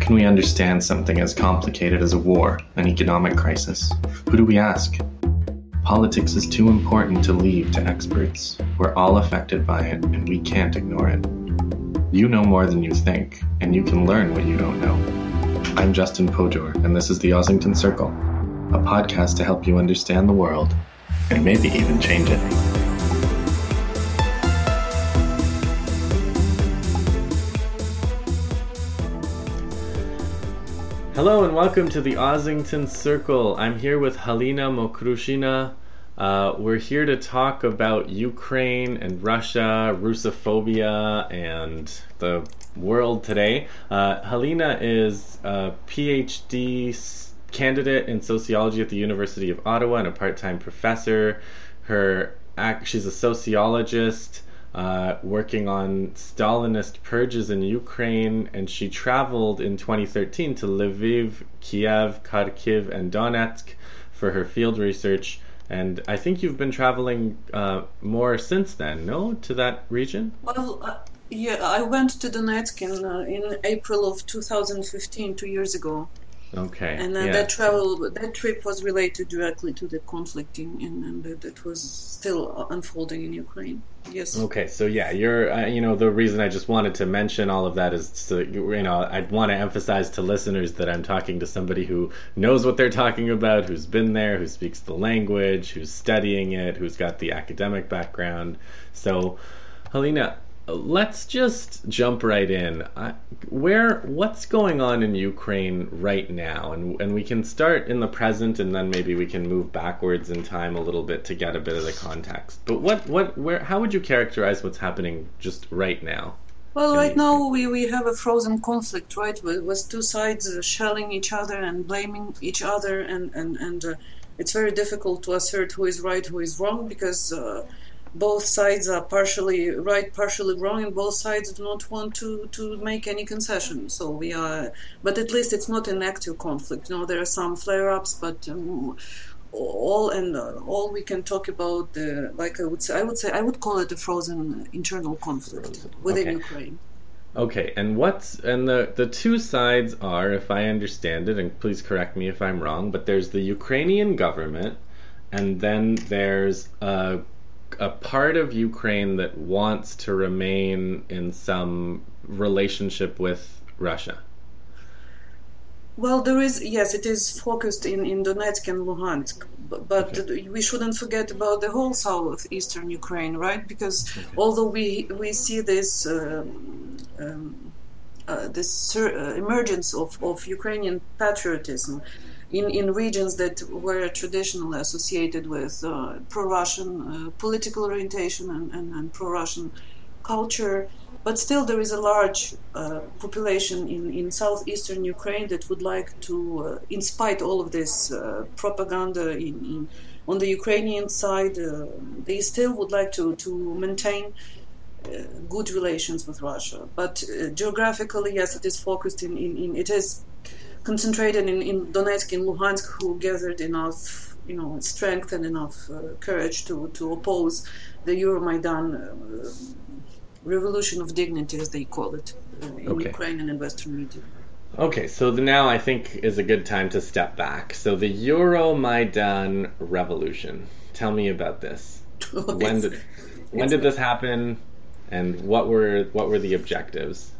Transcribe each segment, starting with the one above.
can we understand something as complicated as a war, an economic crisis? Who do we ask? Politics is too important to leave to experts. We're all affected by it, and we can't ignore it. You know more than you think, and you can learn what you don't know. I'm Justin Podur, and this is the Ossington Circle, a podcast to help you understand the world and maybe even change it. Hello and welcome to the Ossington Circle. I'm here with Halyna Mokrushyna. Uh, we're here to talk about Ukraine and Russia, Russophobia, and the world today. Uh, Halina is a PhD candidate in sociology at the University of Ottawa and a part-time professor. Her she's a sociologist uh, working on Stalinist purges in Ukraine, and she traveled in 2013 to Lviv, Kiev, Kharkiv, and Donetsk for her field research. And I think you've been traveling uh, more since then, no, to that region? Well, uh, yeah, I went to Donetsk in, uh, in April of 2015, two years ago. Okay. And uh, yeah. that travel, that trip was related directly to the conflict in, in, in that was still unfolding in Ukraine. Yes. Okay, so yeah, you're, uh, you know, the reason I just wanted to mention all of that is, so, you know, I'd want to emphasize to listeners that I'm talking to somebody who knows what they're talking about, who's been there, who speaks the language, who's studying it, who's got the academic background. So, Halyna, let's just jump right in. where what's going on in Ukraine right now, and and we can start in the present, and then maybe we can move backwards in time a little bit to get a bit of the context. But what what where how would you characterize what's happening just right now? Well, right now we, we have a frozen conflict, right, with, with two sides uh, shelling each other and blaming each other, and and and uh, it's very difficult to assert who is right, who is wrong, because. Uh, both sides are partially right, partially wrong, and both sides do not want to, to make any concession. So we are, but at least it's not an active conflict. You know, there are some flare-ups, but um, all and uh, all we can talk about, the, like I would say, I would say, I would call it a frozen internal conflict within okay. Ukraine. Okay, and what's and the the two sides are, if I understand it, and please correct me if I'm wrong, but there's the Ukrainian government, and then there's a a part of Ukraine that wants to remain in some relationship with Russia? Well, there is, yes, it is focused in, in Donetsk and Luhansk, but, okay. we shouldn't forget about the whole southeastern Ukraine, right? Because okay. although we, we see this, um, um, uh, this uh, emergence of, of Ukrainian patriotism, in, in regions that were traditionally associated with uh, pro-Russian uh, political orientation and, and, and pro-Russian culture. But still, there is a large uh, population in, in southeastern Ukraine that would like to, uh, in spite all of this uh, propaganda in, in, on the Ukrainian side, uh, they still would like to, to maintain good relations with Russia. But geographically, yes, it is focused in, in, in it is concentrated in, in Donetsk and Luhansk who gathered enough, you know, strength and enough uh, courage to, to oppose the Euromaidan uh, revolution of dignity, as they call it, uh, in okay. Ukraine and in Western media. Okay, so the, now I think is a good time to step back. So the Euromaidan revolution. Tell me about this. when did when did this happen, and what were what were the objectives?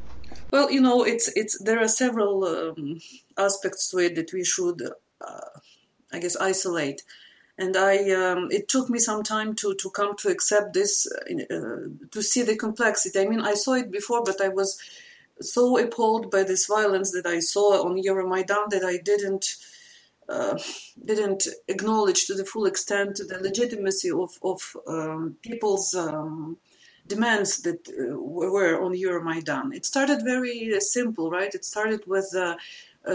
Well, you know, it's it's there are several um, aspects to it that we should, uh, I guess, isolate. And I, um, it took me some time to to come to accept this, uh, to see the complexity. I mean, I saw it before, but I was so appalled by this violence that I saw on Euromaidan that I didn't. Uh, didn't acknowledge to the full extent the legitimacy of, of um, people's um, demands that uh, were on Euromaidan. It started very uh, simple, right? It started with uh,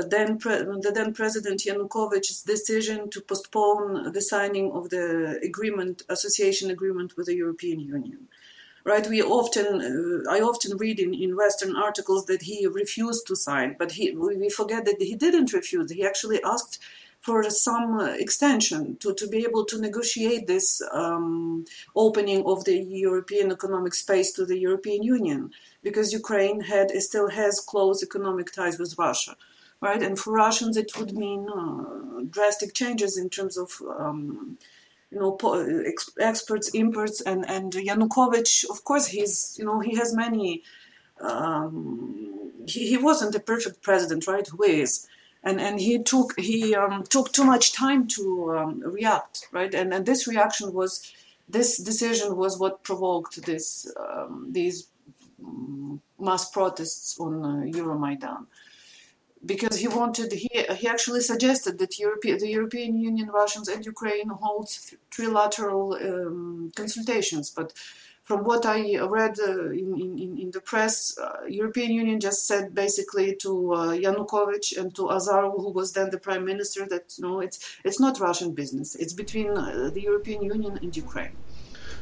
then pre- the then President Yanukovych's decision to postpone the signing of the agreement, association agreement with the European Union. Right, we often, uh, I often read in, in Western articles that he refused to sign, but he, we forget that he didn't refuse. He actually asked for some extension to, to be able to negotiate this um, opening of the European economic space to the European Union, because Ukraine had still has close economic ties with Russia, right? And for Russians, it would mean uh, drastic changes in terms of um, you know, ex- exports, imports, and and Yanukovych, of course, he's you know he has many. Um, he, he wasn't a perfect president, right? Who is? And and he took he um, took too much time to um, react, right? And and this reaction was this decision was what provoked this um, these mm, mass protests on uh, Euromaidan because he wanted he he actually suggested that Europe, the European Union, Russians, and Ukraine hold trilateral um, consultations. But from what I read uh, in, in, in the press, uh, European Union just said basically to uh, Yanukovych and to Azarov, who was then the prime minister, that know it's it's not Russian business. It's between the European Union and Ukraine.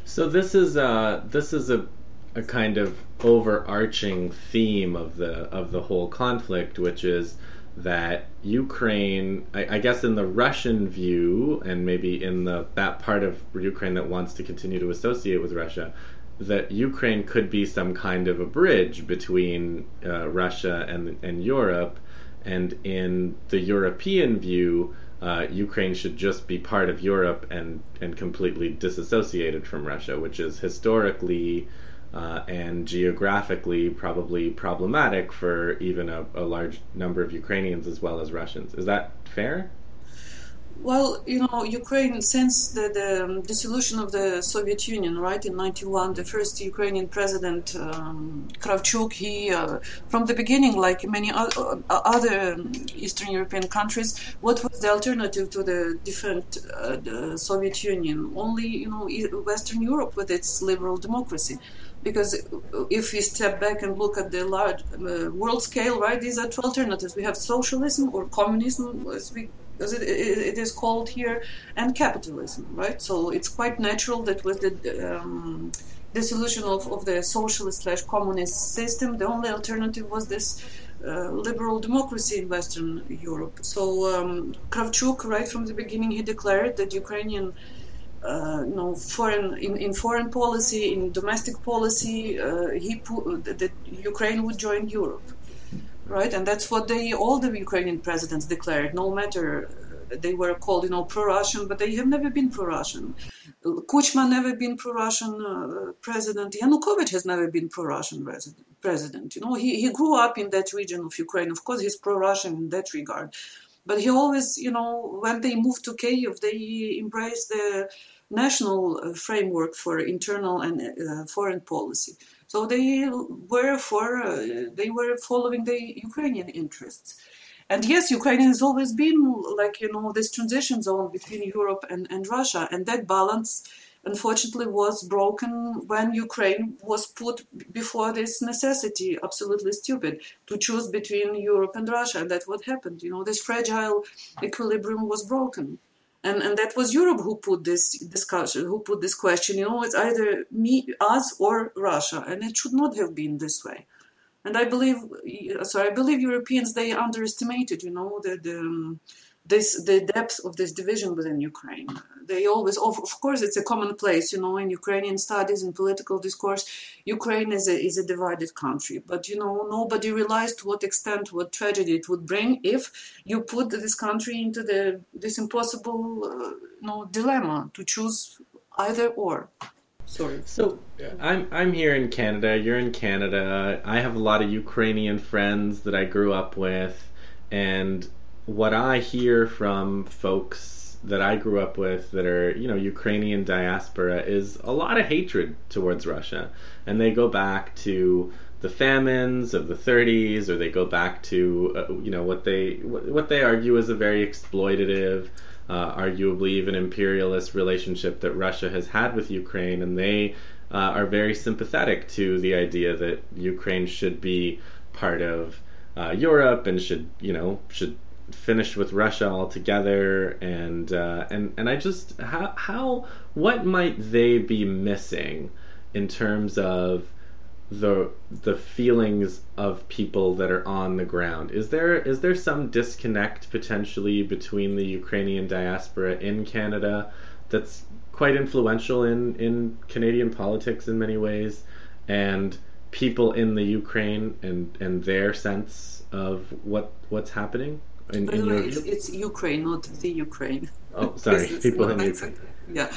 So this is uh, this is a a kind of overarching theme of the of the whole conflict, which is that Ukraine, I, I, guess, in the Russian view, and maybe in the that part of Ukraine that wants to continue to associate with Russia, that Ukraine could be some kind of a bridge between uh, Russia and and Europe, and in the European view. Uh, Ukraine should just be part of Europe and, and completely disassociated from Russia, which is historically uh, and geographically probably problematic for even a, a, large number of Ukrainians as well as Russians. Is that fair? Well, you know, Ukraine, since the, the dissolution of the Soviet Union, right, in 91, the first Ukrainian president, um, Kravchuk, he, uh, from the beginning, like many other Eastern European countries, what was the alternative to the different uh, the Soviet Union? Only, you know, Western Europe with its liberal democracy because if we step back and look at the large uh, world scale, right, these are two alternatives. We have socialism or communism, as, we, as it, it is called here, and capitalism, right? So it's quite natural that with the um, dissolution of, of the socialist slash communist system, the only alternative was this uh, liberal democracy in Western Europe. So um, Kravchuk, right from the beginning, he declared that Ukrainian uh, you know, foreign in, in foreign policy, in domestic policy, uh, he put that Ukraine would join Europe, right? And that's what they all the Ukrainian presidents declared. No matter uh, they were called, you know, pro-Russian, but they have never been pro-Russian. Kuchma never been pro-Russian uh, president. Yanukovych has never been pro-Russian president. You know, he, he grew up in that region of Ukraine. Of course, he's pro-Russian in that regard. But he always, you know, when they moved to Kiev, they embraced the national uh, framework for internal and uh, foreign policy. So they were for uh, they were following the Ukrainian interests. And yes, Ukraine has always been like you know this transition zone between Europe and, and Russia, and that balance unfortunately was broken when Ukraine was put before this necessity, absolutely stupid, to choose between Europe and Russia. And that's what happened. You know, this fragile equilibrium was broken. And, and that was Europe who put this discussion, who put this question, you know, it's either me, us, or Russia. And it should not have been this way. And I believe, so I believe Europeans, they underestimated, you know, the, the this the depth of this division within Ukraine. They always, of, of course, it's a commonplace, you know, in Ukrainian studies and political discourse. Ukraine is a is a divided country, but you know, nobody realized to what extent, what tragedy it would bring if you put this country into the this impossible, uh, you know, dilemma to choose either or. Sorry. So I'm I'm here in Canada. You're in Canada. I have a lot of Ukrainian friends that I grew up with, and what I hear from folks that I grew up with that are, you know, Ukrainian diaspora is a lot of hatred towards Russia. And they go back to the famines of the 30s or they go back to uh, you know what they what they argue is a very exploitative uh, arguably even imperialist relationship that Russia has had with Ukraine and they uh, are very sympathetic to the idea that Ukraine should be part of uh, Europe and should you know should finished with Russia altogether, and uh, and and I just how how what might they be missing in terms of the the feelings of people that are on the ground. Is there is there some disconnect potentially between the Ukrainian diaspora in Canada that's quite influential in in Canadian politics in many ways and people in the Ukraine and and their sense of what what's happening in, By the way, it's, it's, Ukraine, not the Ukraine. Oh, sorry, people in Ukraine. Yeah,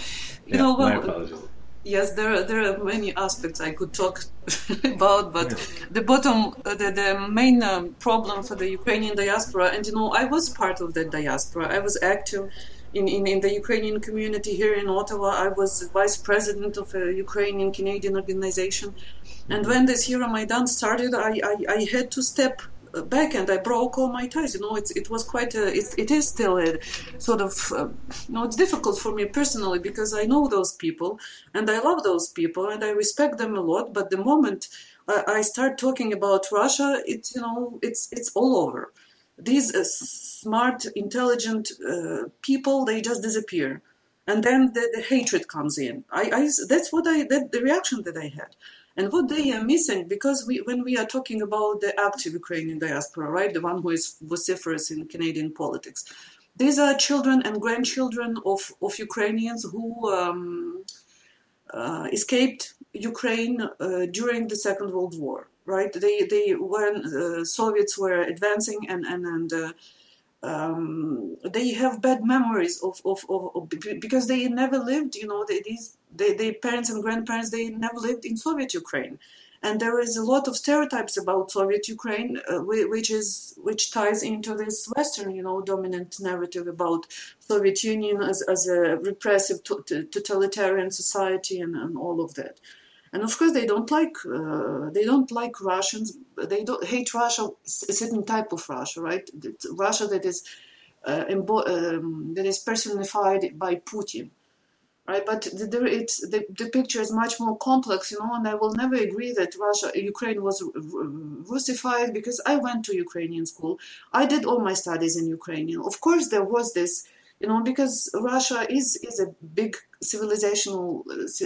you yeah, know, well, my apologies Yes, there are, there are many aspects I could talk about, but yeah. the bottom, uh, the, the main um, problem for the Ukrainian diaspora, and you know, I was part of that diaspora. I was active in, in, in the Ukrainian community here in Ottawa. I was vice president of a Ukrainian Canadian organization. And mm-hmm. when this Euromaidan started, I, I, I had to step back and I broke all my ties. You know, it's, it was quite a, it's, it is still a sort of, uh, you know, it's difficult for me personally because I know those people and I love those people and I respect them a lot. But the moment I start talking about Russia, it's, you know, it's, it's all over. These uh, smart, intelligent uh, people, they just disappear. And then the, the hatred comes in. I, I, that's what I, that, the reaction that I had. And what they are missing, because we, when we are talking about the active Ukrainian diaspora, right, the one who is vociferous in Canadian politics, these are children and grandchildren of, of Ukrainians who um, uh, escaped Ukraine uh, during the Second World War, right? They, they when uh, Soviets were advancing and and and uh, um, they have bad memories of, of, of, of, because they never lived, you know, these they, their parents and grandparents they never lived in Soviet Ukraine, and there is a lot of stereotypes about Soviet Ukraine, uh, which is which ties into this Western, you know, dominant narrative about Soviet Union as, as a repressive totalitarian society and, and all of that and of course they don't like uh, they don't like Russians. They don't hate Russia, a certain type of Russia, right? Russia that is uh, um, that is personified by Putin, right? But the, the, the picture is much more complex, you know. And I will never agree that Russia, Ukraine was Russified because I went to Ukrainian school. I did all my studies in Ukrainian. Of course, there was this you know, because Russia is is a big civilizational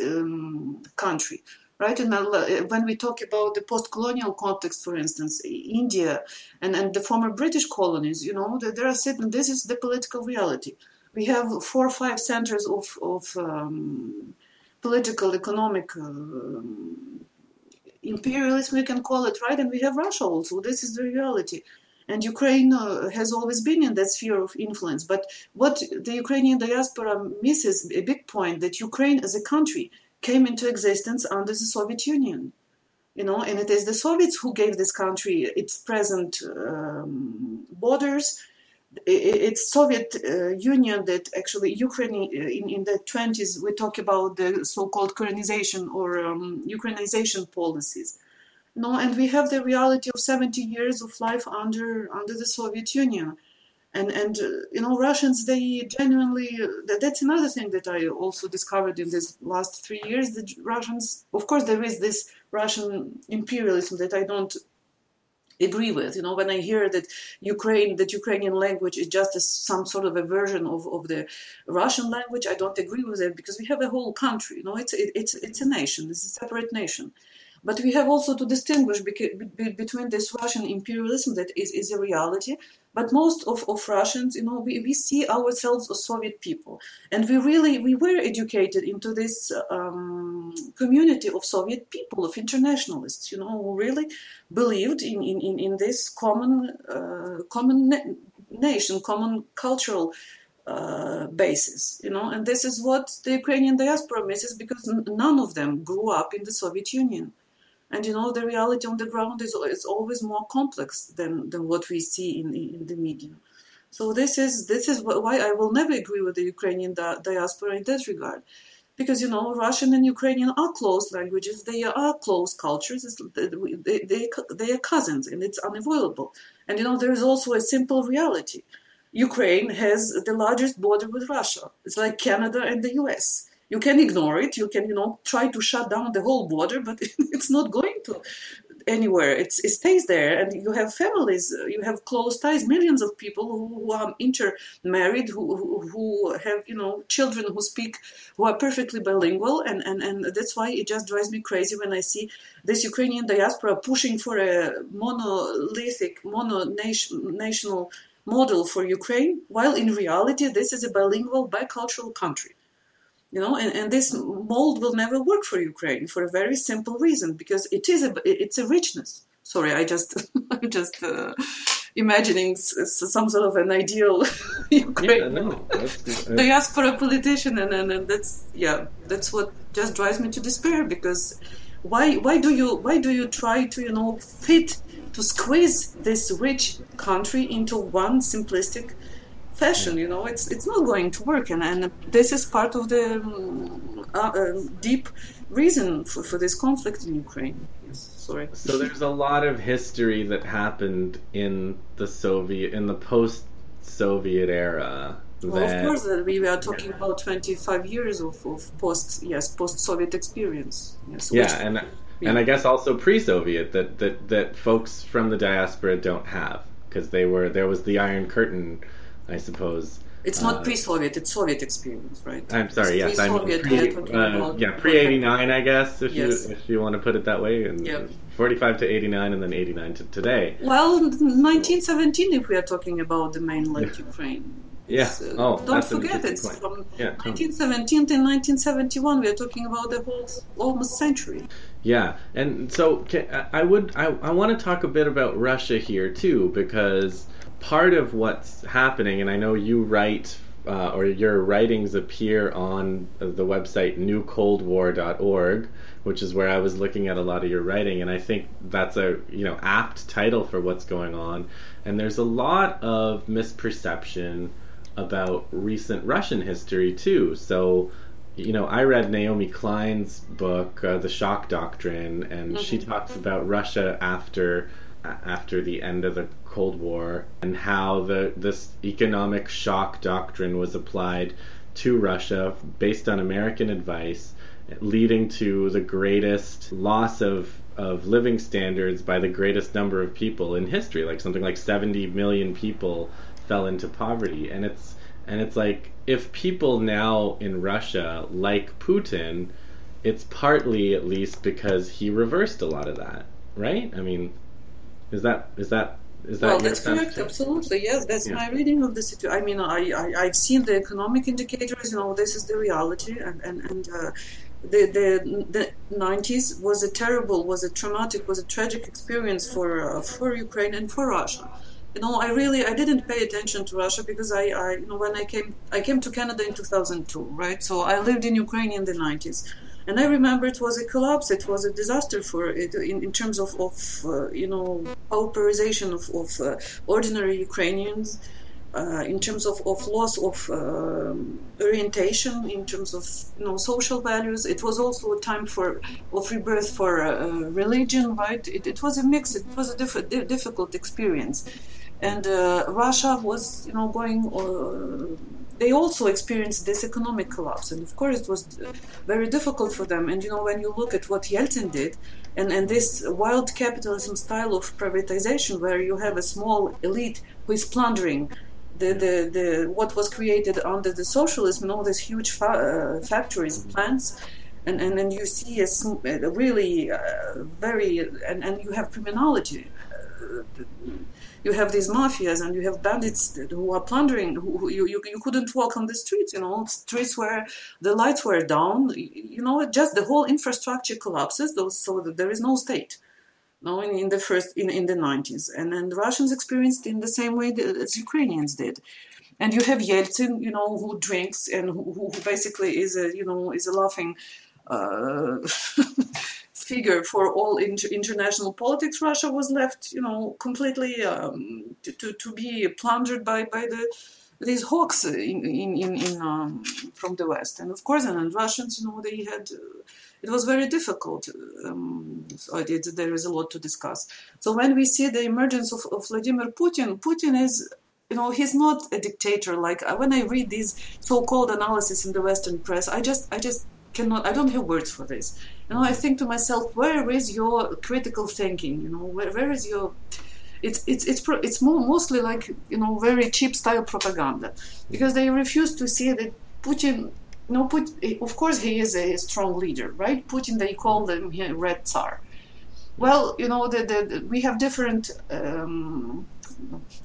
um, country, right? And when we talk about the post-colonial context, for instance, India and, and the former British colonies, you know, there are certain. This is the political reality. We have four or five centers of of um, political, economic. Uh, imperialism, we can call it, right? And we have Russia also. This is the reality. And Ukraine uh, has always been in that sphere of influence. But what the Ukrainian diaspora misses, a big point, that Ukraine as a country came into existence under the Soviet Union. You know, and it is the Soviets who gave this country its present um, borders. It's Soviet uh, Union that actually Ukraine uh, in, in the 20s we talk about the so-called Korenization or um, Ukrainization policies no, and we have the reality of 70 years of life under under the Soviet Union. And, and uh, you know, Russians, they genuinely, that, that's another thing that I also discovered in these last three years. The Russians, of course, there is this Russian imperialism that I don't agree with. You know, when I hear that Ukraine, that Ukrainian language is just a, some sort of a version of, of the Russian language, I don't agree with it because we have a whole country. You know, it's it, it's it's a nation. It's a separate nation. But we have also to distinguish between this Russian imperialism that is, is a reality, but most of, of Russians, you know, we, we see ourselves as Soviet people. And we really, we were educated into this um, community of Soviet people, of internationalists, you know, who really believed in, in, in, in this common, uh, common na- nation, common cultural uh, basis, you know, and this is what the Ukrainian diaspora misses because n- none of them grew up in the Soviet Union and you know the reality on the ground is, is always more complex than, than what we see in, in the media. So this is this is why I will never agree with the Ukrainian di- diaspora in that regard. Because you know Russian and Ukrainian are close languages. They are close cultures. They, they, they are cousins and it's unavoidable. And you know there is also a simple reality. Ukraine has the largest border with Russia. It's like Canada and the US you can ignore it. You can you know try to shut down the whole border but it's not going to anywhere. It's, it stays there, and you have families, uh, you have close ties, millions of people who, who are intermarried, who, who, who have you know children who speak, who are perfectly bilingual, and, and, and that's why it just drives me crazy when I see this Ukrainian diaspora pushing for a monolithic, mono national model for Ukraine, while in reality this is a bilingual, bicultural country you know and, and this mold will never work for ukraine for a very simple reason because it is a it's a richness. Sorry i just i'm just uh, imagining some sort of an ideal ukraine. Yeah, no, they ask for a politician and, and, and that's yeah that's what just drives me to despair because why why do you why do you try to you know fit to squeeze this rich country into one simplistic fashion. You know, it's it's not going to work, and and this is part of the um, uh, uh, deep reason for, for this conflict in Ukraine. Yes, sorry. So there's a lot of history that happened in the Soviet in the post-Soviet era. Well, of course, uh, we are talking about 25 years of, of post yes post-Soviet experience. Yes, yeah, which, and yeah. and I guess also pre-Soviet that that that folks from the diaspora don't have because they were there was the Iron Curtain I suppose. It's not uh, pre-Soviet; it's Soviet experience, right? I'm sorry. It's yes, I'm pre, uh, yeah, pre-89, I guess, if yes. you if you want to put it that way, and yep. 45 to 89, and then 89 to today. Well, 1917, if we are talking about the mainland Ukraine. Yeah. Uh, oh, don't forget it's point. from yeah, 1917 to 1971. We are talking about the whole almost century. Yeah, and so I would I, I want to talk a bit about Russia here too because part of what's happening, and I know you write uh, or your writings appear on the website newcoldwar.org, which is where I was looking at a lot of your writing, and I think that's a you know apt title for what's going on. And there's a lot of misperception about recent Russian history too. So you know, I read Naomi Klein's book, uh, The Shock Doctrine, and mm-hmm. she talks about Russia after after the end of the Cold War and how the this economic shock doctrine was applied to Russia based on American advice, leading to the greatest loss of of living standards by the greatest number of people in history, like something like 70 million people fell into poverty. And it's and it's like if people now in Russia like Putin, it's partly at least because he reversed a lot of that, right? I mean, is that is that is that well, that's correct. Too? Absolutely, yes. That's yeah. my reading of the situation. I mean, I, I have seen the economic indicators. You know, this is the reality, and and and. Uh, the, the the 90s was a terrible, was a traumatic, was a tragic experience for uh, for Ukraine and for Russia. You know, I really I didn't pay attention to Russia because I, I you know when I came I came to Canada in 2002, right? So I lived in Ukraine in the 90s. And I remember it was a collapse. It was a disaster for it in, in terms of, of uh, you know pauperization of, of uh, ordinary Ukrainians. Uh, in terms of, of loss of um, orientation, in terms of you know social values, it was also a time for of rebirth for uh, religion. Right? It, it, was a mix. It was a diff- difficult experience, and uh, Russia was you know going uh, they also experienced this economic collapse, and of course it was very difficult for them. And you know, when you look at what Yeltsin did, and, and this wild capitalism style of privatization, where you have a small elite who is plundering the, the, the what was created under the socialism, all these huge fa- uh, factories, plants, and, and then you see a, a really uh, very and, and you have criminology. You have these mafias and you have bandits who are plundering. Who, who you, you, you couldn't walk on the streets, you know, streets where the lights were down. You know, just the whole infrastructure collapses. So that there is no state. No, in, in the first in, in the 90s, and then the Russians experienced in the same way as Ukrainians did and you have Yeltsin, you know, who drinks and who, who basically is a, you know, is a laughing uh, figure for all inter- international politics, Russia was left, you know, completely um, to, to, be plundered by, by the these hawks in, in, in, in um, from the West. And of course, and Russians, you know, they had, uh, it was very difficult. Um, so it, there is a lot to discuss. So when we see the emergence of, of Vladimir Putin, Putin is you know he's not a dictator like uh, when i read these so-called analysis in the western press i just i just cannot. I don't have words for this. You know, I think to myself, where is your critical thinking? You know, where, where is your it's it's it's pro- it's more mostly like you know very cheap style propaganda because they refuse to see that Putin. You know, put of course he is a strong leader, right? Putin they call him Red Tsar. Well, you know, the, we have different. Um,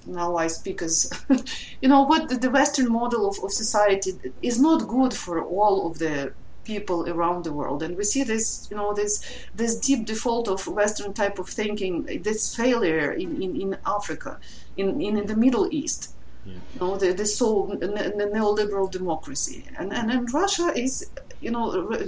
now I speak as, you know, what the, the Western model of, of society is not good for all of the people around the world. And we see this you know this this deep default of western type of thinking this failure in, in, in africa in, in, in the middle east. Yeah. you know the, the so the neoliberal democracy. And, and and russia is you know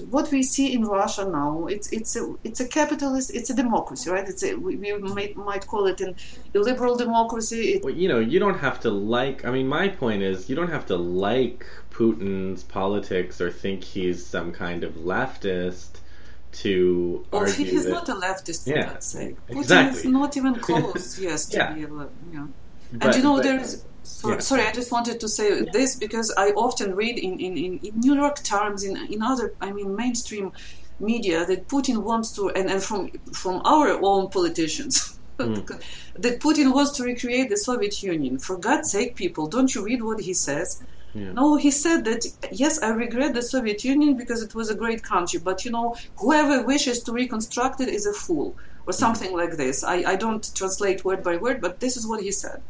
what we see in russia now it's it's a it's a capitalist it's a democracy right it's a we, we might, might call it an illiberal democracy it, well, you know you don't have to like i mean my point is you don't have to like Putin's politics or think he's some kind of leftist to well, argue he is that, not a leftist, yeah, let's say. Putin exactly. is not even close, yes, to yeah. be a, yeah. But, and you know, but, there is. So, yeah. Sorry, I just wanted to say Yeah. this because I often read in, in, in, New York Times, in, in other, I mean, mainstream media, that Putin wants to, and, and from from our own politicians, hmm. that Putin wants to recreate the Soviet Union. For God's sake, people, don't you read what he says? Yeah. No, he said that yes, I regret the Soviet Union because it was a great country, but you know, whoever wishes to reconstruct it is a fool, or hmm. something like this. I, I don't translate word by word, but this is what he said.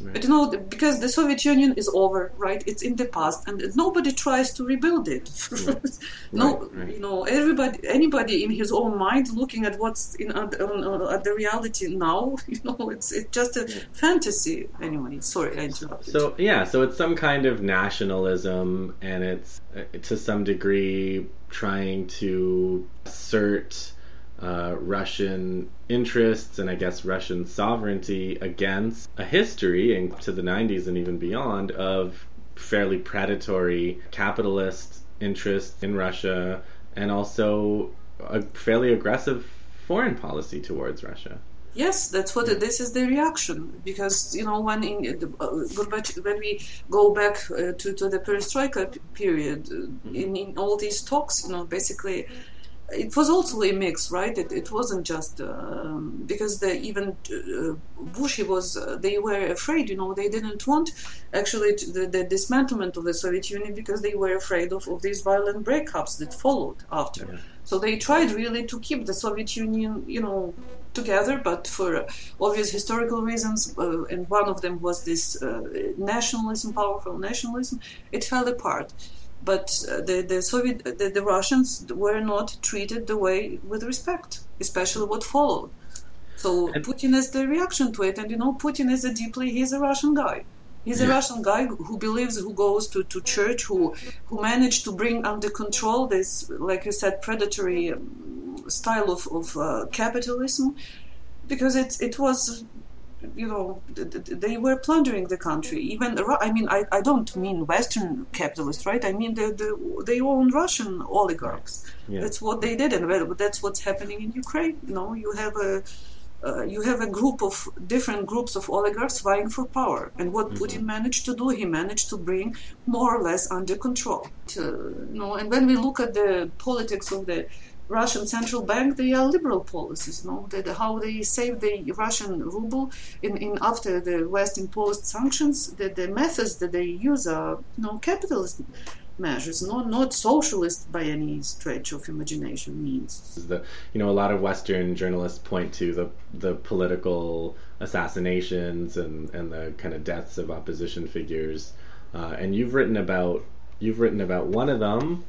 Right. But you know, because the Soviet Union is over, right? It's in the past, and nobody tries to rebuild it. no, Right, right. you know, everybody, anybody in his own mind, looking at what's in at, on, at the reality now, you know, it's it's just a fantasy. Anyway, sorry, I interrupted. So yeah, so it's some kind of nationalism, and it's uh, to some degree trying to assert uh, Russian interests and I guess Russian sovereignty against a history and to the 90s and even beyond of fairly predatory capitalist interests in Russia and also a fairly aggressive foreign policy towards Russia. Yes, that's what this is the reaction because you know when in the, uh, when we go back uh, to to the Perestroika period uh, in, in all these talks, you know, basically it was also a mix, right? It, it wasn't just um, because the even uh, Bush he was uh, they were afraid, you know, they didn't want actually to, the, the dismantlement of the Soviet Union because they were afraid of, of these violent breakups that followed after. Yeah. So they tried really to keep the Soviet Union, you know, together, but for uh, obvious historical reasons, uh, and one of them was this uh, nationalism, powerful nationalism. It fell apart. But uh, the the Soviet the, the Russians were not treated the way with respect, especially what followed. So And- Putin is the reaction to it, and you know Putin is a deeply he's a Russian guy. He's a Yeah. Russian guy who believes, who goes to, to church, who who managed to bring under control this, like you said, predatory um, style of of uh, capitalism, because it it was, you know, th- th- they were plundering the country. Even I mean, I, I don't mean Western capitalists, right? I mean the, the they own Russian oligarchs. Yeah. That's what they did, and that's what's happening in Ukraine. You know, you have a uh, you have a group of different groups of oligarchs vying for power. And what Putin managed to do, he managed to bring more or less under control. To, you know, and when we look at the politics of the Russian central bank, they are liberal policies. You know, that how they save the Russian ruble in, in after the West imposed sanctions. The, the methods that they use are you know capitalist measures, not not socialist by any stretch of imagination means. the you know a lot of Western journalists point to the the political assassinations and and the kind of deaths of opposition figures, uh, and you've written about you've written about one of them,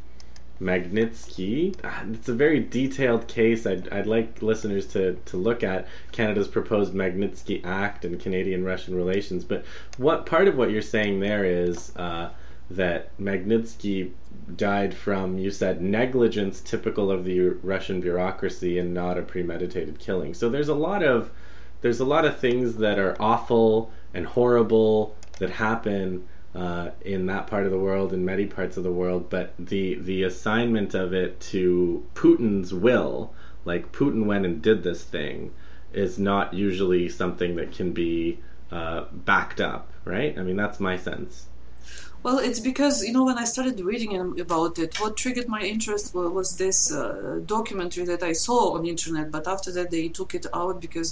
Magnitsky. Ah, It's a very detailed case. I'd, I'd like listeners to, to look at Canada's proposed Magnitsky Act and Canadian Russian relations. But what part of what you're saying there is uh, that Magnitsky died from, you said, negligence typical of the Russian bureaucracy and not a premeditated killing. So there's a lot of there's a lot of things that are awful and horrible that happen uh, in that part of the world and many parts of the world, but the the assignment of it to Putin's will, like Putin went and did this thing, is not usually something that can be uh, backed up, right? I mean, that's my sense. Well, it's because you know when I started reading about it, what triggered my interest was this uh, documentary that I saw on the internet. But after that, they took it out because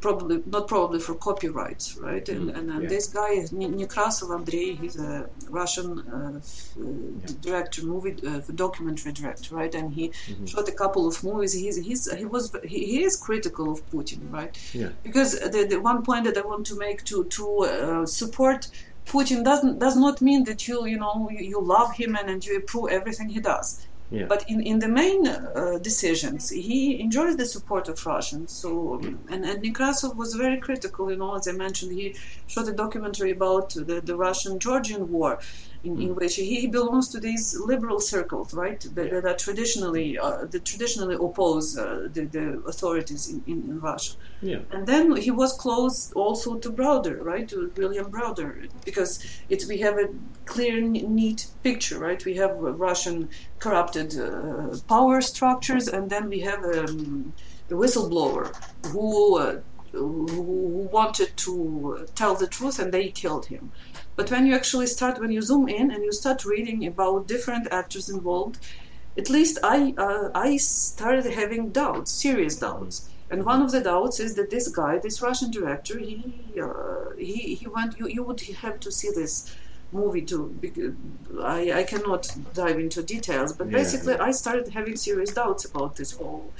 probably not probably for copyrights, right? And, and, and yeah. this guy Nekrasov Andrei, he's a Russian uh, yeah. director, movie uh, documentary director, right? And he mm-hmm. shot a couple of movies. He's, he's he was he, he is critical of Putin, right? Yeah. Because the, the one point that I want to make to to uh, support Putin doesn't does not mean that you you know you, you love him and, and you approve everything he does. Yeah. But in, in the main uh, decisions, he enjoys the support of Russians. So and, and Nekrasov was very critical. You know, as I mentioned, he shot a documentary about the, the Russian-Georgian war, in, mm. in which he belongs to these liberal circles, right? That, that are traditionally uh, that traditionally oppose uh, the, the authorities in, in, in, Russia. Yeah. And then he was close also to Browder, right? To William Browder, because it's we have a clear, neat picture, right? We have Russian corrupted uh, power structures, and then we have um, the whistleblower who. Uh, who wanted to tell the truth and they killed him. But when you actually start, when you zoom in and you start reading about different actors involved, at least I uh, I started having doubts, serious doubts. And one of the doubts is that this guy, this Russian director, he uh, he he went. You you would have to see this movie to, I I cannot dive into details, but yeah. basically I started having serious doubts about this whole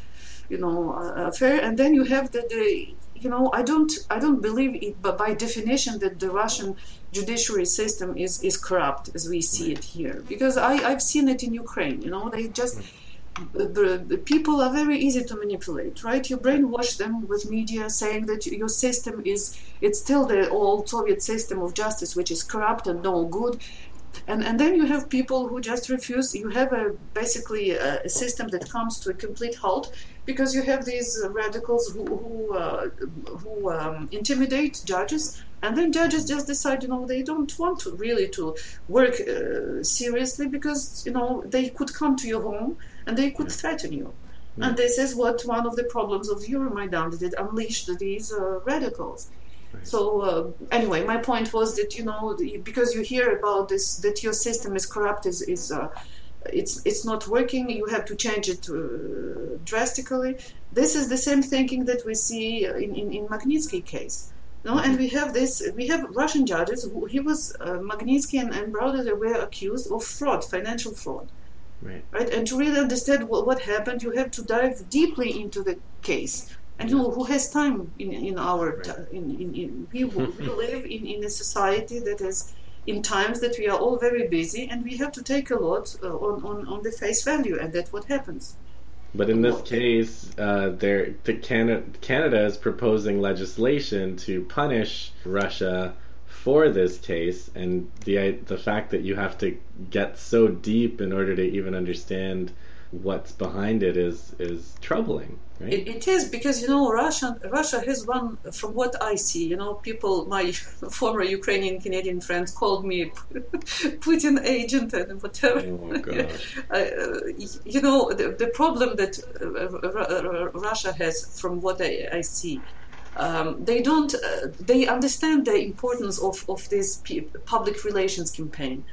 you know uh, affair. And then you have the, the you know, I don't, I don't believe it, but by definition that the Russian judiciary system is, is corrupt as we see it here. Because I, I've seen it in Ukraine, you know, they just, the, the, people are very easy to manipulate, right? You brainwash them with media saying that your system is, it's still the old Soviet system of justice, which is corrupt and no good. And, and then you have people who just refuse. You have a basically a, a system that comes to a complete halt because you have these radicals who who, uh, who um, intimidate judges, and then judges just decide, you know, they don't want to really to work uh, seriously because you know they could come to your home and they could threaten you. Yeah. And this is what one of the problems of Euromaidan did it unleashed these uh, radicals. Right. So uh, anyway, my point was that you know because you hear about this that your system is corrupt is is uh, it's it's not working you have to change it uh, drastically. This is the same thinking that we see in, in, in Magnitsky case no? And we have this we have Russian judges who he was uh, Magnitsky and, and Browder were accused of fraud financial fraud. Right. Right? And to really understand what, what happened you have to dive deeply into the case. And you know who has time in, in our right. in, in, in we, we live in, in a society that has in times that we are all very busy and we have to take a lot uh, on, on, on the face value, and that's what happens. But in this case, uh, there, the Canada, Canada is proposing legislation to punish Russia for this case, and the the fact that you have to get so deep in order to even understand what's behind it is is troubling. Right? It, it is because you know Russia Russia has one from what I see you know people my former Ukrainian Canadian friends called me Putin agent and whatever. Oh uh, you know the, the problem that uh, Russia has from what I, I see. Um, they don't. Uh, they understand the importance of, of this public relations campaign,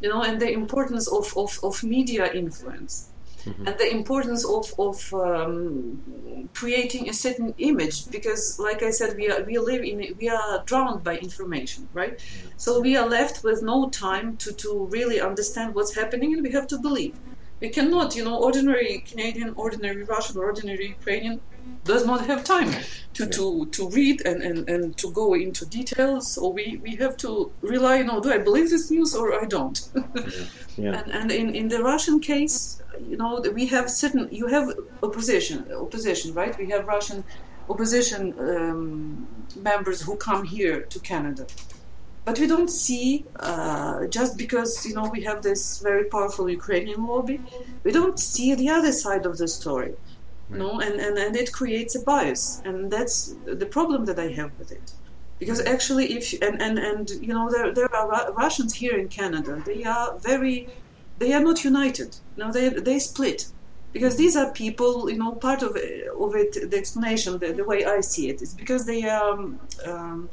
you know, and the importance of, of, of media influence mm-hmm. and the importance of, of um, creating a certain image because like i said we are we live in we are drowned by information right? So we are left with no time to, to really understand what's happening and we have to believe. We cannot you know ordinary canadian ordinary russian ordinary ukrainian does not have time to, to, to read and, and, and to go into details. So we, we have to rely, you know, do I believe this news or I don't? yeah. Yeah. And, and in, in the Russian case, you know, we have certain, you have opposition, opposition, right? We have Russian opposition um, members who come here to Canada. But we don't see, uh, just because, you know, we have this very powerful Ukrainian lobby, we don't see the other side of the story Right. No, and, and, and it creates a bias, and that's the problem that I have with it. Because right. actually, if and, and and you know there there are Russians here in Canada, they are very, they are not united. No, they they split, because these are people. You know, part of of it, the explanation, the, the way I see it, is because they are. Um, um,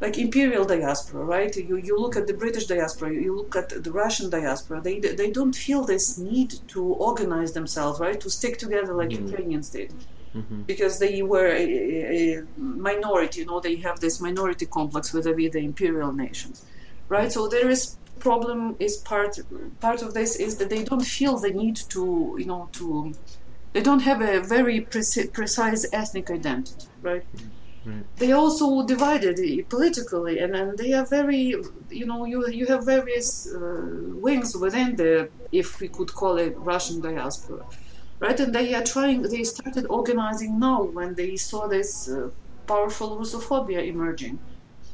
like imperial diaspora, right? You you look at the British diaspora, you look at the Russian diaspora. They they don't feel this need to organize themselves, right? To stick together like mm-hmm. Ukrainians did. Mm-hmm. Because they were a, a, minority, you know, they have this minority complex with the, imperial nations, right? So there is problem is part part of this is that they don't feel the need to, you know, to they don't have a very preci- precise ethnic identity, right? Mm-hmm. Right. They also divided politically, and, and they are very, you know, you you have various uh, wings within the, if we could call it Russian diaspora, right? And they are trying. They started organizing now when they saw this uh, powerful Russophobia emerging,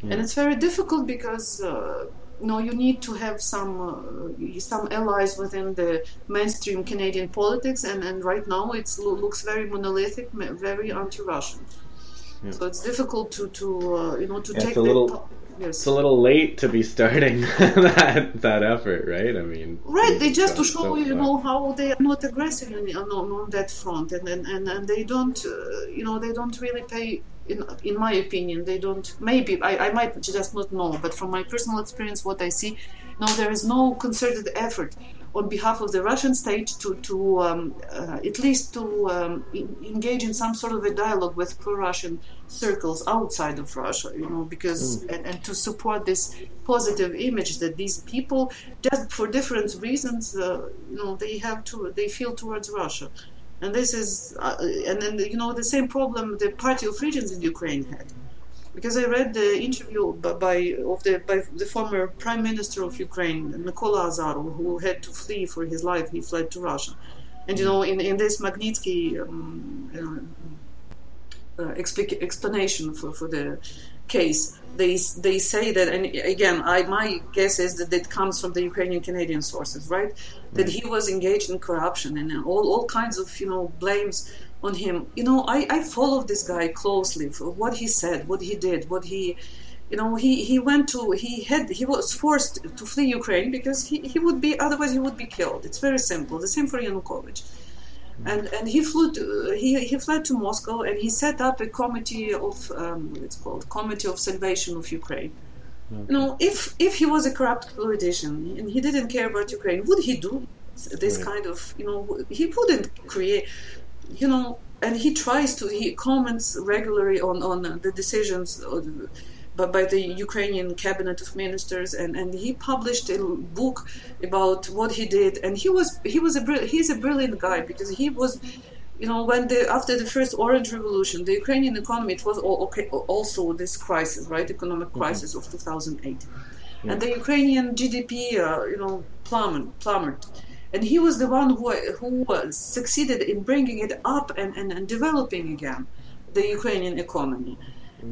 yeah. and it's very difficult because. Uh, you you need to have some uh, some allies within the mainstream Canadian politics, and, and right now it looks very monolithic, very anti-Russian. Yeah. So it's difficult to to uh, you know to yeah, take it's a little. Yes. It's a little late to be starting that that effort, right? I mean, right? They just to show so you know how they are not aggressive on, on, on that front, and and, and, and they don't, uh, you know, they don't really pay. In, in my opinion, they don't. Maybe I, I might just not know, but from my personal experience, what I see, no, there is no concerted effort on behalf of the Russian state to, to um, uh, at least to um, in, engage in some sort of a dialogue with pro-Russian circles outside of Russia, you know, because mm. and, and, to support this positive image that these people, just for different reasons, uh, you know, they have to they feel towards Russia, and this is uh, and then you know the same problem the Party of Regions in Ukraine had because I read the interview by, by, of the by the former prime minister of Ukraine, Mykola Azarov, who had to flee for his life. He fled to Russia, and you know, in, in this Magnitsky um, uh, uh, explanation for, for the case, they they say that, and again, I my guess is that it comes from the Ukrainian Canadian sources, right? That he was engaged in corruption and all all kinds of you know blames on him. You know, I, I followed this guy closely for what he said, what he did, what he, you know, he, he went to, he had, he was forced to flee Ukraine because he, he would be, otherwise he would be killed. It's very simple. The same for Yanukovych. And, and he flew to, he, he fled to Moscow and he set up a committee of um, it's called Committee of Salvation of Ukraine. Okay. You know, if if he was a corrupt politician and he didn't care about Ukraine, would he do this right. kind of you know? He wouldn't create you know, and he tries to, he comments regularly on, on the decisions of, but by the Ukrainian cabinet of ministers, and, and he published a book about what he did, and he was he was a he's a brilliant guy because he was, you know, when the after the first Orange Revolution, the Ukrainian economy it was all, okay, also this crisis, right, economic mm-hmm. crisis mm-hmm. of 2008, yeah. and the Ukrainian GDP, uh, you know, plummeted, plummeted and he was the one who who succeeded in bringing it up and, and, and developing again the Ukrainian economy.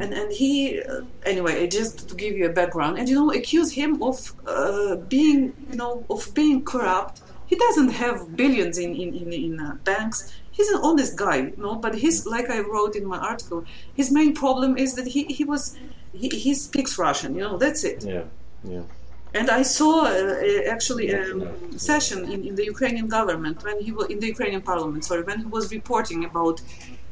And and he uh, anyway, just to give you a background, and you know, accuse him of uh, being you know of being corrupt. He doesn't have billions in in in, in uh, banks. He's an honest guy, you know. But his like I wrote in my article, his main problem is that he he was he, he speaks Russian. You know, that's it. Yeah, yeah. And I saw uh, actually a session in, in, the Ukrainian government when he was in the Ukrainian parliament, sorry, when he was reporting about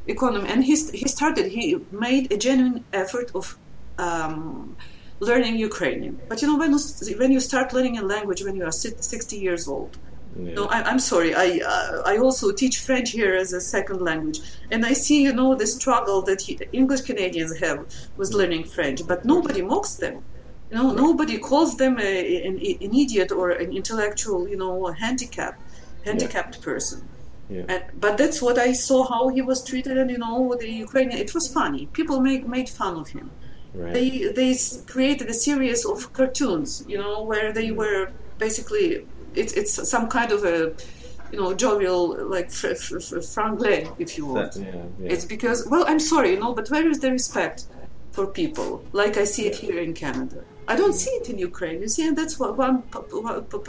economy, and he he started he made a genuine effort of um, learning Ukrainian. But you know when you, when you start learning a language when you are 60 years old. Yeah. No, I, am sorry. I uh, I also teach French here as a second language, and I see you know the struggle that he, English Canadians have with learning French, but nobody mocks them. You know, nobody calls them a, an, an, idiot or an intellectual, you know, handicap, handicapped yeah. person. Yeah. And, but that's what I saw how he was treated, and you know, the Ukrainian. It was funny. People make made fun of him. Right. They they created a series of cartoons, you know, where they were basically it's it's some kind of a you know jovial like fr- fr- franglais, if you want. Yeah, yeah. It's because well, I'm sorry, you know, but where is the respect for people like I see it here in Canada? I don't see it in Ukraine. You see, and that's what, one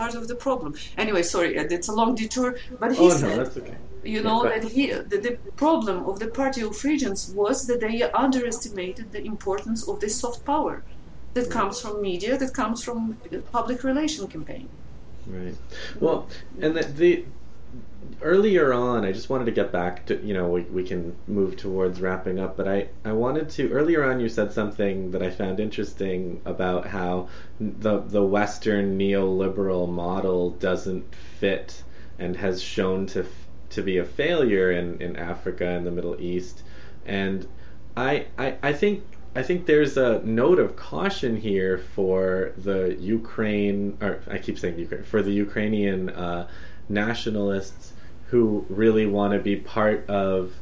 part of the problem. Anyway, sorry, uh, it's a long detour, but he oh, said, no, okay. you know, that he the, the, problem of the Party of Regions was that they underestimated the importance of this soft power that comes from media, that comes from public relation campaign. Right. Well, and the, the earlier on, I just wanted to get back to, you know, we, we can move towards wrapping up, but I, I wanted to, earlier on you said something that I found interesting about how the, the Western neoliberal model doesn't fit and has shown to, to be a failure in, in Africa and the Middle East. And I, I, I think I think there's a note of caution here for the Ukraine, or I keep saying Ukraine, for the Ukrainian uh, nationalists who really want to be part of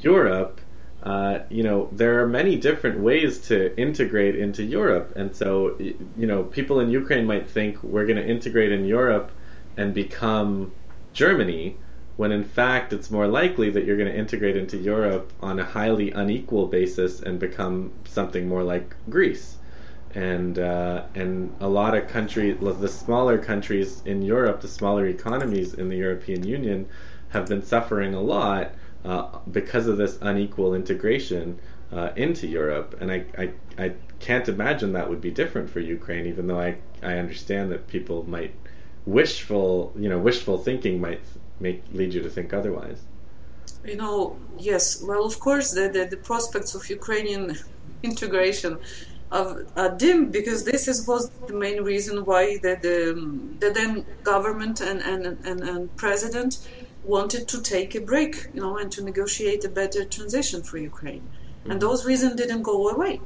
Europe. Uh, you know, there are many different ways to integrate into Europe, and so you know, people in Ukraine might think we're going to integrate in Europe and become Germany, when in fact it's more likely that you're going to integrate into Europe on a highly unequal basis and become something more like Greece. And uh, and a lot of countries, the smaller countries in Europe, the smaller economies in the European Union, have been suffering a lot uh, because of this unequal integration uh, into Europe. And I, I I can't imagine that would be different for Ukraine, even though I I understand that people might wishful you know wishful thinking might make lead you to think otherwise? You know, yes. Well, of course, the the, the prospects of Ukrainian integration of, are dim because this is, was the main reason why the the, the then government and, and, and, and president wanted to take a break, you know, and to negotiate a better transition for Ukraine. Mm-hmm. And those reasons didn't go away.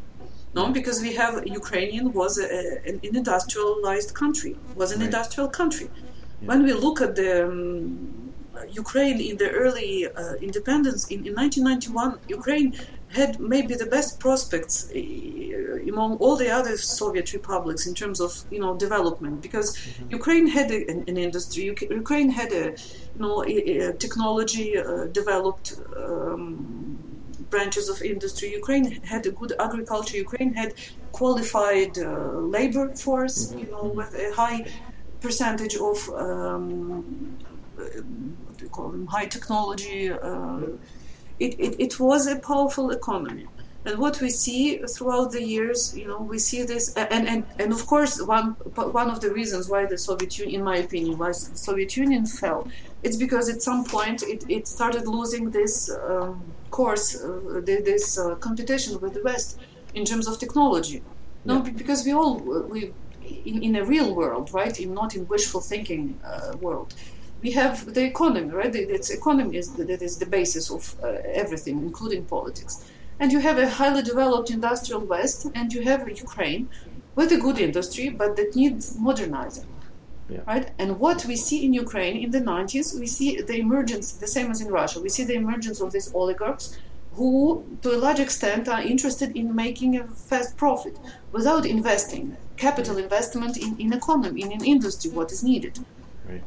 No, because we have Ukrainian was a, an industrialized country, was an right. industrial country. Yeah. When we look at the um, Ukraine in the early uh, independence in, in 1991, Ukraine had maybe the best prospects uh, among all the other Soviet republics in terms of you know development because mm-hmm. Ukraine had a, an, an, industry, Ukraine had a you know a, a technology uh, developed. Um, branches of industry. Ukraine had a good agriculture. Ukraine had qualified uh, labor force, mm-hmm. you know, with a high percentage of um, call them high technology. Uh, it, it, it was a powerful economy. And what we see throughout the years, you know, we see this, and, and, and of course, one one of the reasons why the Soviet Union, in my opinion, why the Soviet Union fell, it's because at some point it, it started losing this um, course, uh, this uh, competition with the West in terms of technology. No, yeah. because we all we in, in a real world, right? In not in wishful thinking uh, world we have the economy, right? It's economy is the, that is the basis of uh, everything, including politics. And you have a highly developed industrial West, and you have Ukraine with a good industry, but that needs modernizing. Yeah. Right? And what we see in Ukraine in the 90s, we see the emergence, the same as in Russia, we see the emergence of these oligarchs who, to a large extent, are interested in making a fast profit without investing capital investment in, in economy, in an industry, what is needed.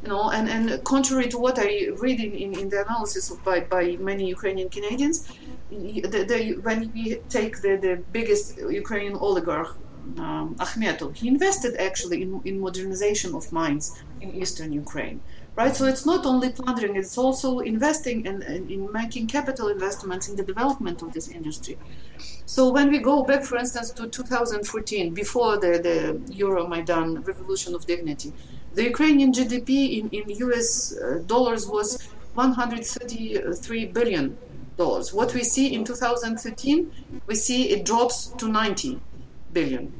Know, and, and contrary to what I read in, in, in the analysis by, by many Ukrainian Canadians, the, the, when we take the, the biggest Ukrainian oligarch, um, Akhmetov, he invested actually in, in modernization of mines in eastern Ukraine. Right, so it's not only plundering; it's also investing in, in, in making capital investments in the development of this industry. So when we go back, for instance, to 2014, before the, the Euromaidan Revolution of Dignity, the Ukrainian GDP in, in US uh, dollars was 133 billion dollars. What we see in 2013, we see it drops to 90 billion.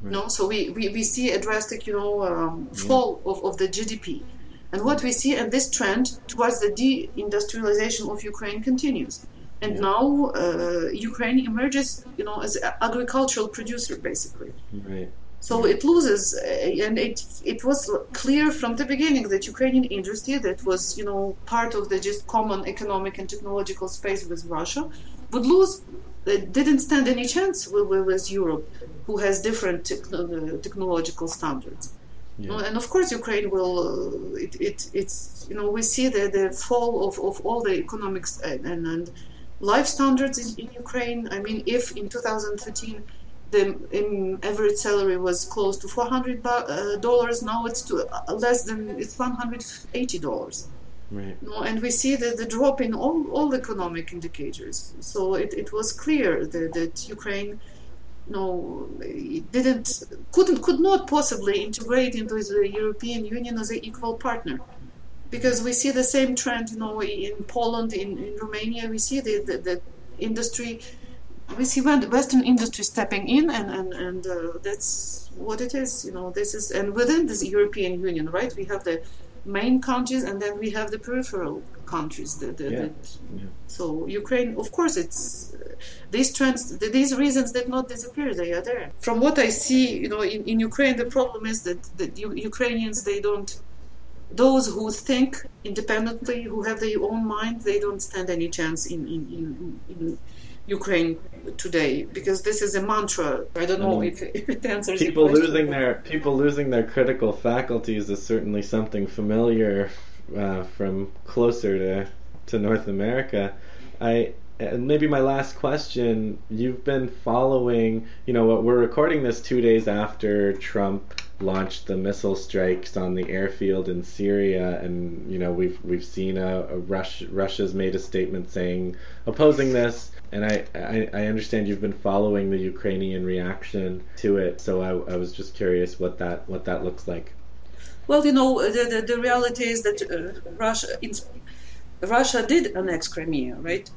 Right. No, so we, we, we see a drastic, you know, um, fall yeah. of, of the GDP. And what we see, and this trend towards the deindustrialization of Ukraine continues. And yeah. now uh, Ukraine emerges, you know, as an agricultural producer, basically. Right. So it loses, uh, and it it was clear from the beginning that Ukrainian industry, that was you know part of the just common economic and technological space with Russia, would lose. It didn't stand any chance with, with Europe, who has different techno- technological standards. Yeah. And of course, Ukraine will. Uh, it, it, it's you know we see the, the fall of, of all the economics and, and, and life standards in, in Ukraine. I mean, if in 2013 the average salary was close to 400 uh, dollars. Now it's to uh, less than it's 180 dollars. Right. and we see the, the drop in all, all economic indicators. So it, it was clear that, that Ukraine no didn't couldn't could not possibly integrate into the European Union as an equal partner. because we see the same trend, you know, in Poland, in, in Romania, we see the, the, the industry, we see Western industry stepping in, and and and uh, that's what it is, you know. This is and within this European Union, right? We have the main countries, and then we have the peripheral countries. The, the, Yeah. the, Yeah. so Ukraine, of course, it's uh, these trends, th- these reasons did not disappear. They are there. From what I see, you know, in, in Ukraine, the problem is that the Ukrainians they don't. Those who think independently, who have their own mind, they don't stand any chance in in, in, in Ukraine today because this is a mantra. I don't know if, if it answers your people question. losing their people losing their critical faculties is certainly something familiar uh, from closer to to North America. I and maybe my last question. You've been following. You know what? We're recording this two days after Trump launched the missile strikes on the airfield in Syria, and you know we've we've seen a, a Russia, Russia's made a statement saying opposing this, and I, I I understand you've been following the Ukrainian reaction to it. So I, I was just curious what that what that looks like. Well, you know, the, the, the reality is that uh, Russia, in, Russia did annex Crimea, right?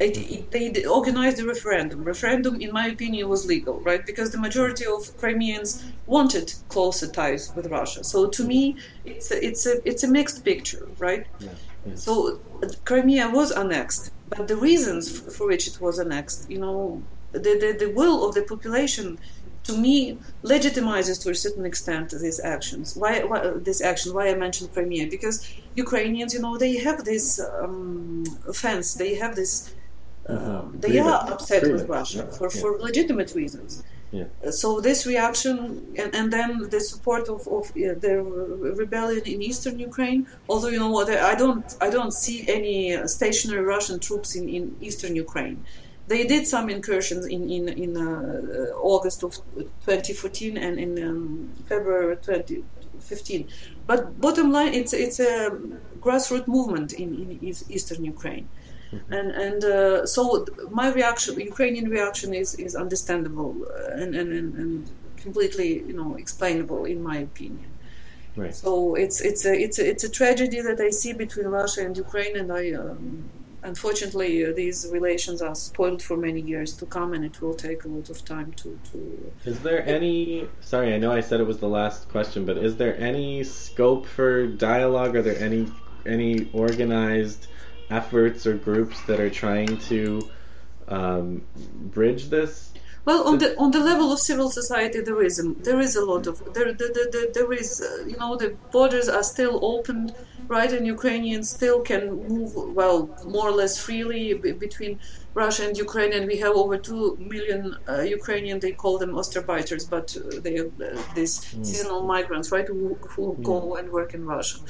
It, it, they organized a referendum. Referendum, in my opinion, was legal, right? Because the majority of Crimeans wanted closer ties with Russia. So to me, it's a, it's a it's a mixed picture, right? Yeah, yeah. So Crimea was annexed, but the reasons for which it was annexed, you know, the, the, the will of the population, to me, legitimizes to a certain extent these actions. Why, why this action? Why I mentioned Crimea? Because Ukrainians, you know, they have this um, offense. They have this. Um, they are upset with Russia yeah, for, for legitimate reasons. Yeah. Uh, So this reaction, and, and then the support of, of uh, the rebellion in eastern Ukraine. Although you know what, I don't, I don't see any stationary Russian troops in, in eastern Ukraine. They did some incursions in in, in uh, uh, August of 2014 and in um, February 2015. But bottom line, it's it's a grassroots movement in, in eastern Ukraine. And and uh, so my reaction, Ukrainian reaction, is is understandable uh, and, and, and, and completely you know explainable in my opinion. Right. So it's it's a it's a, it's a tragedy that I see between Russia and Ukraine, and I um, unfortunately uh, these relations are spoiled for many years to come, and it will take a lot of time to to. Is there any? Sorry, I know I said it was the last question, but is there any scope for dialogue? Are there any any organized efforts or groups that are trying to um, bridge this? Well, on the on the level of civil society, there is a, there is a lot of there there, there, there, is uh, you know the borders are still open, right? And Ukrainians still can move well more or less freely b- between Russia and Ukraine, and we have over two million uh, Ukrainian. They call them Ostarbeiters, but uh, they are uh, these seasonal migrants, right? Who who go and work in Russia.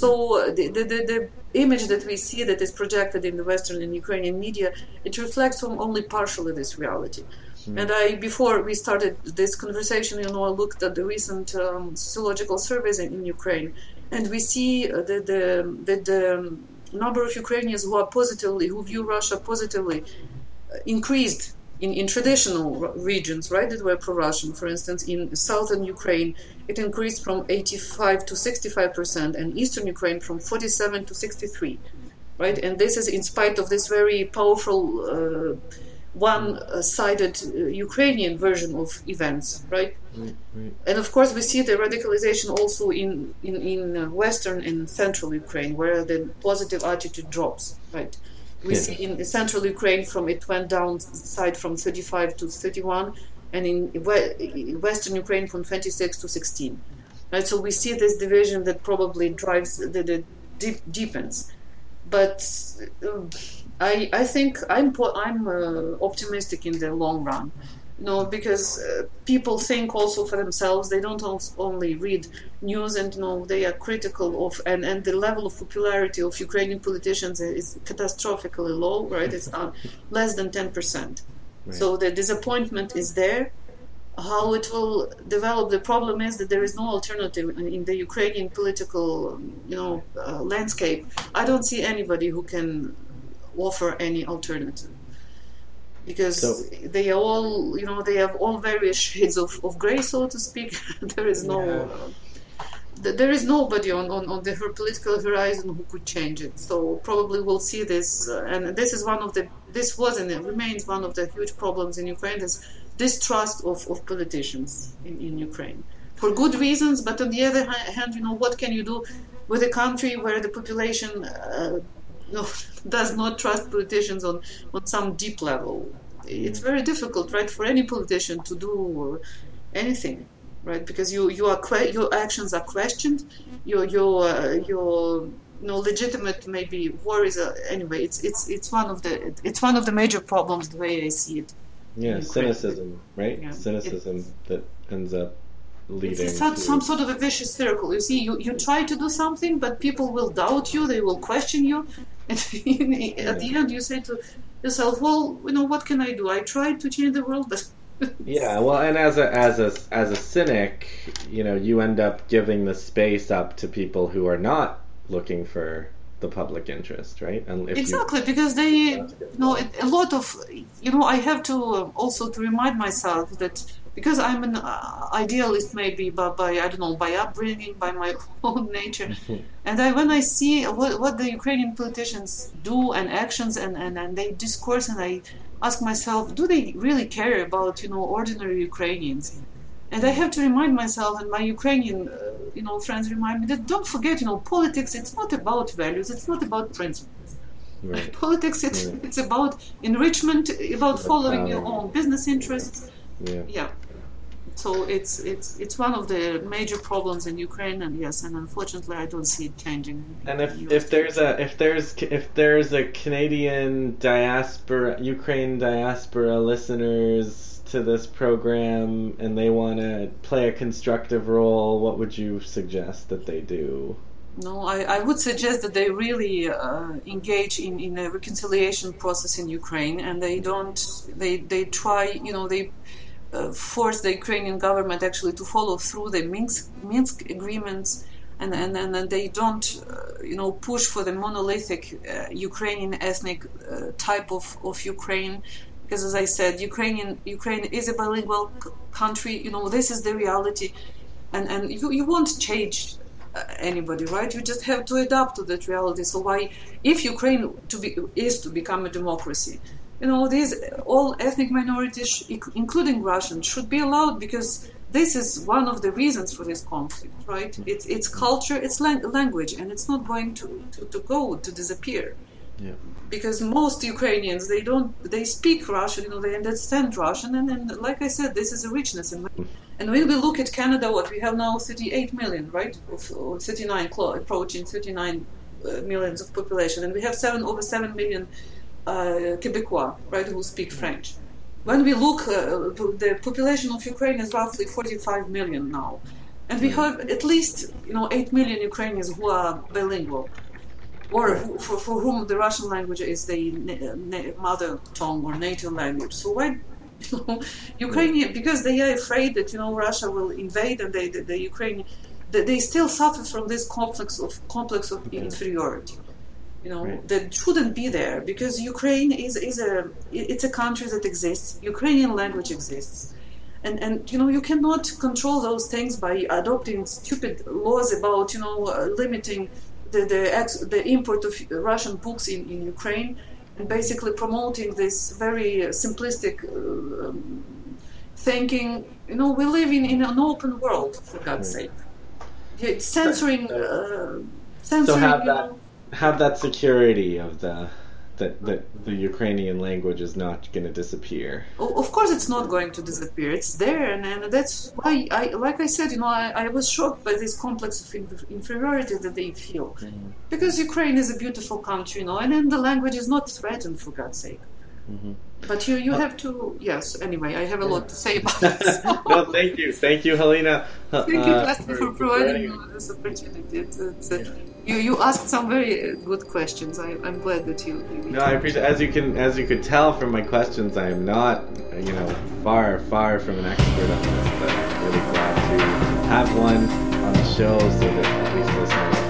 So the, the, the, the image that we see that is projected in the Western and Ukrainian media, it reflects on only partially this reality. And I, before we started this conversation, you know, I looked at the recent um, sociological surveys in, in Ukraine, and we see uh, that the, that the number of Ukrainians who are positively, who view Russia positively, uh, increased in, in traditional regions, right, that were pro-Russian. For instance, in southern Ukraine, it increased from 85 to 65 percent, and eastern Ukraine from 47 to 63, right. And this is in spite of this very powerful. Uh, one-sided uh, Ukrainian version of events, right? Right, right. And of course, we see the radicalization also in in, in uh, western and central Ukraine, where the positive attitude drops, right? We Yeah. see in central Ukraine from it went down side from 35 to 31, and in we- western Ukraine from 26 to 16. Right, so we see this division that probably drives the, the deep, deepens. But uh, I, I think I'm I'm uh, optimistic in the long run. Know, because uh, people think also for themselves. They don't only read news, and know they are critical of. And, and the level of popularity of Ukrainian politicians is catastrophically low. Right, it's uh, less than ten percent. Right. So the disappointment is there. How it will develop, the problem is that there is no alternative in, in the Ukrainian political, you know, uh, landscape. I don't see anybody who can offer any alternative because So- they are all, you know, they have all various shades of, of gray, so to speak. there is no. Yeah. there is nobody on, on, on the political horizon who could change it. So probably we'll see this, uh, and this is one of the this was and it remains one of the huge problems in Ukraine is distrust of, of politicians in, in Ukraine for good reasons. But on the other hand, you know what can you do with a country where the population uh, does not trust politicians on on some deep level? It's very difficult, right, for any politician to do anything right? Because you you are que- your actions are questioned, your your uh, your you know legitimate maybe worries. Are, anyway, it's it's it's one of the it's one of the major problems the way I see it. Yeah, cynicism, right? Yeah. Cynicism that ends up leading. It's some, some sort of a vicious circle. You see, you, you try to do something, but people will doubt you. They will question you, and at the end, you say to yourself, "Well, you know, what can I do? I tried to change the world, but yeah, well, and as a as a as a cynic, you know, you end up giving the space up to people who are not looking for the public interest, right? And exactly, you, because they, you know, a lot of, you know, I have to um, also to remind myself that because I'm an uh, idealist, maybe but by I don't know, by upbringing, by my own nature, and I when I see what what the Ukrainian politicians do and actions and and, and they discourse and I ask myself, do they really care about you know ordinary Ukrainians? And I have to remind myself, and my Ukrainian uh, you know friends remind me that don't forget, you know, politics. It's not about values. It's not about principles. Right. Politics. It's yeah. it's about enrichment, about following your own business interests. Yeah. yeah so it's it's it's one of the major problems in Ukraine, and yes, and unfortunately, I don't see it changing. And if if there's a if there's if there's a Canadian diaspora, Ukraine diaspora listeners to this program, and they want to play a constructive role, what would you suggest that they do? No, I, I would suggest that they really uh, engage in, in a reconciliation process in Ukraine, and they don't they they try you know they force the Ukrainian government actually to follow through the Minsk, Minsk agreements, and, and, and they don't, uh, you know, push for the monolithic uh, Ukrainian ethnic uh, type of, of Ukraine. Because as I said, Ukrainian Ukraine is a bilingual c- country. You know, this is the reality, and and you, you won't change uh, anybody, right? You just have to adapt to that reality. So why, if Ukraine to be is to become a democracy, you know, these all ethnic minorities, including Russians, should be allowed because this is one of the reasons for this conflict, right? It's, it's culture, it's lang- language, and it's not going to, to, to go, to disappear. Yeah. Because most Ukrainians, they don't, they speak Russian, you know, they understand Russian, and, and like I said, this is a richness. And, and when we look at Canada, what we have now 38 million, right? Or 39, approaching 39 uh, millions of population, and we have seven over 7 million uh, Quebecois, right, who speak French. When we look, uh, the population of Ukraine is roughly 45 million now, and we have at least you know 8 million Ukrainians who are bilingual, or who, for, for whom the Russian language is the mother tongue or native language. So why? You know, Ukrainian because they are afraid that you know Russia will invade and they, the, the Ukraine they, they still suffer from this complex of complex of inferiority you know right. that shouldn't be there because Ukraine is is a it's a country that exists. Ukrainian language exists, and and you know you cannot control those things by adopting stupid laws about you know uh, limiting the the, ex, the import of Russian books in in Ukraine and basically promoting this very simplistic uh, um, thinking. You know we live in, in an open world for God's right. sake. It's censoring. Uh, censoring. So have that. Know, have that security of the that, that the Ukrainian language is not going to disappear. Of course, it's not going to disappear. It's there, and, and that's why, I, like I said, you know, I, I was shocked by this complex of inferiority that they feel, mm-hmm. because Ukraine is a beautiful country, you know, and then the language is not threatened, for God's sake. Mm-hmm. But you, you have to, yes, anyway, I have a lot to say about this. no, thank you. Thank you, Halyna. Thank uh, you, for, for providing me this opportunity. It's, it's, yeah. You you asked some very good questions. I, I'm glad that you. you no, I appreciate. As you can as you could tell from my questions, I am not you know far far from an expert on this, but I'm really glad to have one on the show so that at least listeners